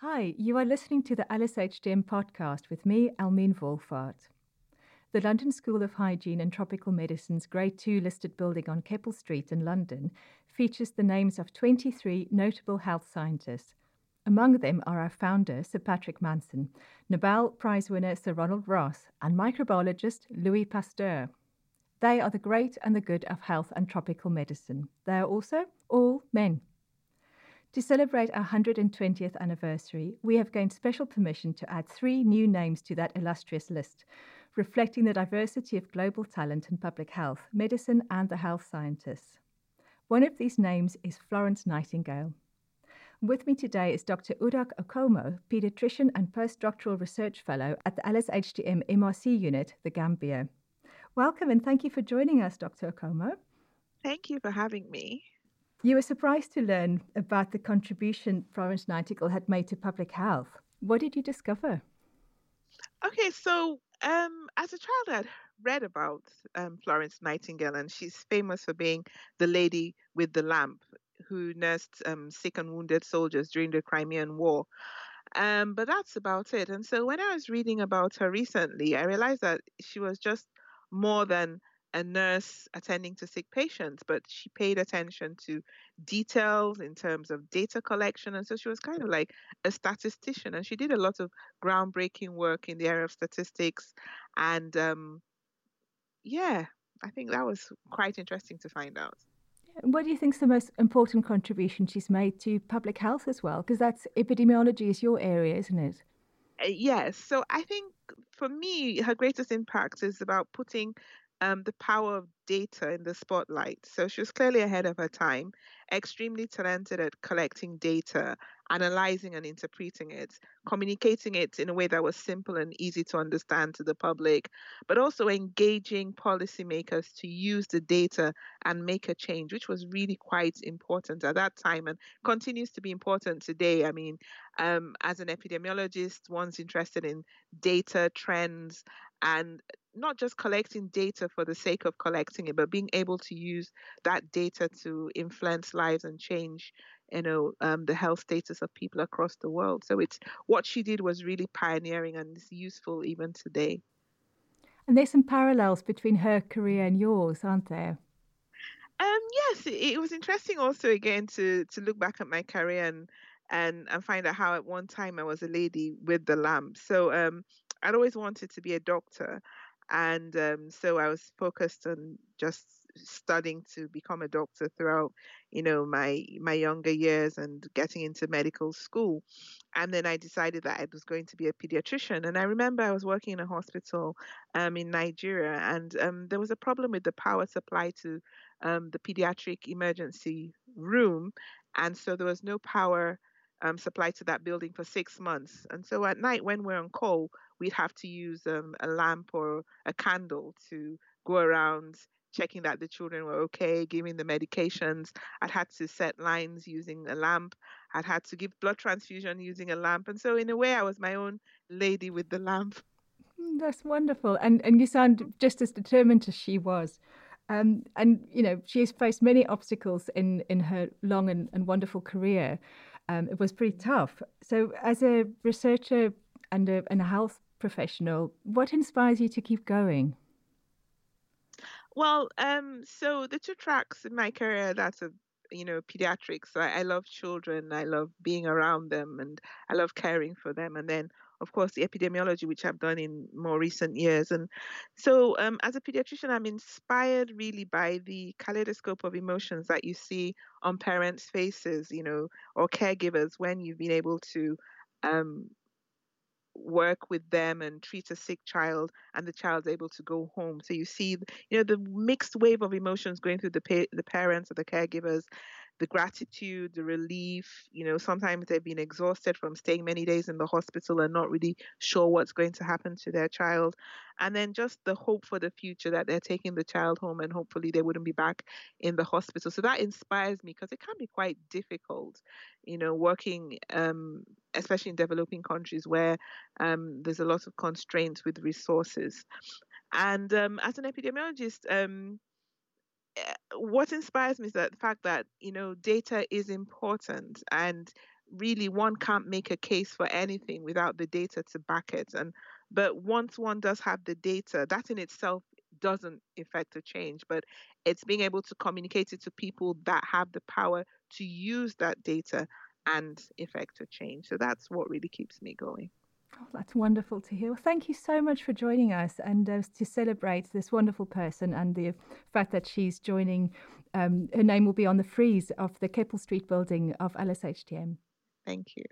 Hi, you are listening to the LSHTM podcast with me, Elmine Wolfart. The London School of Hygiene and Tropical Medicine's Grade 2 listed building on Keppel Street in London features the names of 23 notable health scientists. Among them are our founder, Sir Patrick Manson, Nobel Prize winner Sir Ronald Ross, and microbiologist Louis Pasteur. They are the great and the good of health and tropical medicine. They are also all men. To celebrate our 120th anniversary, we have gained special permission to add three new names to that illustrious list, reflecting the diversity of global talent in public health, medicine, and the health scientists. One of these names is Florence Nightingale. With me today is Dr. Uduak Okomo, paediatrician and postdoctoral research fellow at the HDM MRC unit, the Gambia. Welcome and thank you for joining us, Dr. Okomo. Thank you for having me. You were surprised to learn about the contribution Florence Nightingale had made to public health. What did you discover? Okay, so um, as a child, I'd read about um, Florence Nightingale, and she's famous for being the lady with the lamp who nursed um, sick and wounded soldiers during the Crimean War. Um, but that's about it. And so when I was reading about her recently, I realized that she was just more than a nurse attending to sick patients, but she paid attention to details in terms of data collection. And so she was kind of like a statistician, and she did a lot of groundbreaking work in the area of statistics. And um, yeah, I think that was quite interesting to find out. What do you think is the most important contribution she's made to public health as well? Because that's epidemiology is your area, isn't it? Uh, yes. So I think for me, her greatest impact is about putting um, the power of data in the spotlight. So she was clearly ahead of her time, extremely talented at collecting data, analyzing and interpreting it, communicating it in a way that was simple and easy to understand to the public, but also engaging policymakers to use the data and make a change, which was really quite important at that time and continues to be important today. I mean, um, as an epidemiologist, one's interested in data trends and not just collecting data for the sake of collecting it, but being able to use that data to influence lives and change, you know, um, the health status of people across the world. So it's what she did was really pioneering and is useful even today. And there's some parallels between her career and yours, aren't there? Um, yes, it, it was interesting also again to to look back at my career and and and find out how at one time I was a lady with the lamp. So um, I'd always wanted to be a doctor, and um, so I was focused on just studying to become a doctor throughout you know my my younger years and getting into medical school. And then i decided that i was going to be a pediatrician. And i remember i was working in a hospital um, in nigeria and um, there was a problem with the power supply to um, the pediatric emergency room. And so there was no power um, supply to that building for six months and so at night when we're on call we'd have to use um, a lamp or a candle to go around checking that the children were okay, giving the medications. I'd had to set lines using a lamp. I'd had to give blood transfusion using a lamp. And so, in a way, I was my own lady with the lamp. Hmm, that's wonderful. And, and you sound just as determined as she was. Um, and, you know, she has faced many obstacles in, in her long and, and wonderful career. Um, it was pretty tough. So, as a researcher and a, and a health professional, what inspires you to keep going? Well, um, so the two tracks in my career that's a you know pediatrics. So I, I love children. I love being around them, and I love caring for them. And then of course, the epidemiology, which I've done in more recent years. And so, um, as a pediatrician, I'm inspired really by the kaleidoscope of emotions that you see on parents' faces, you know, or caregivers when you've been able to um, work with them and treat a sick child and the child's able to go home so you see you know the mixed wave of emotions going through the pa- the parents or the caregivers the gratitude, the relief. You know, sometimes they've been exhausted from staying many days in the hospital and not really sure what's going to happen to their child. And then just the hope for the future that they're taking the child home and hopefully they wouldn't be back in the hospital. So that inspires me because it can be quite difficult, you know, working, um, especially in developing countries where um, there's a lot of constraints with resources. And um, as an epidemiologist, um, what inspires me is that the fact that you know data is important and really one can't make a case for anything without the data to back it. And but once one does have the data, that in itself doesn't affect a change, but it's being able to communicate it to people that have the power to use that data and effect a change. So that's what really keeps me going. Oh, that's wonderful to hear. Well, thank you so much for joining us and uh, to celebrate this wonderful person and the fact that she's joining. Um, her name will be on the frieze of the Keppel Street building of LSHTM. Thank you.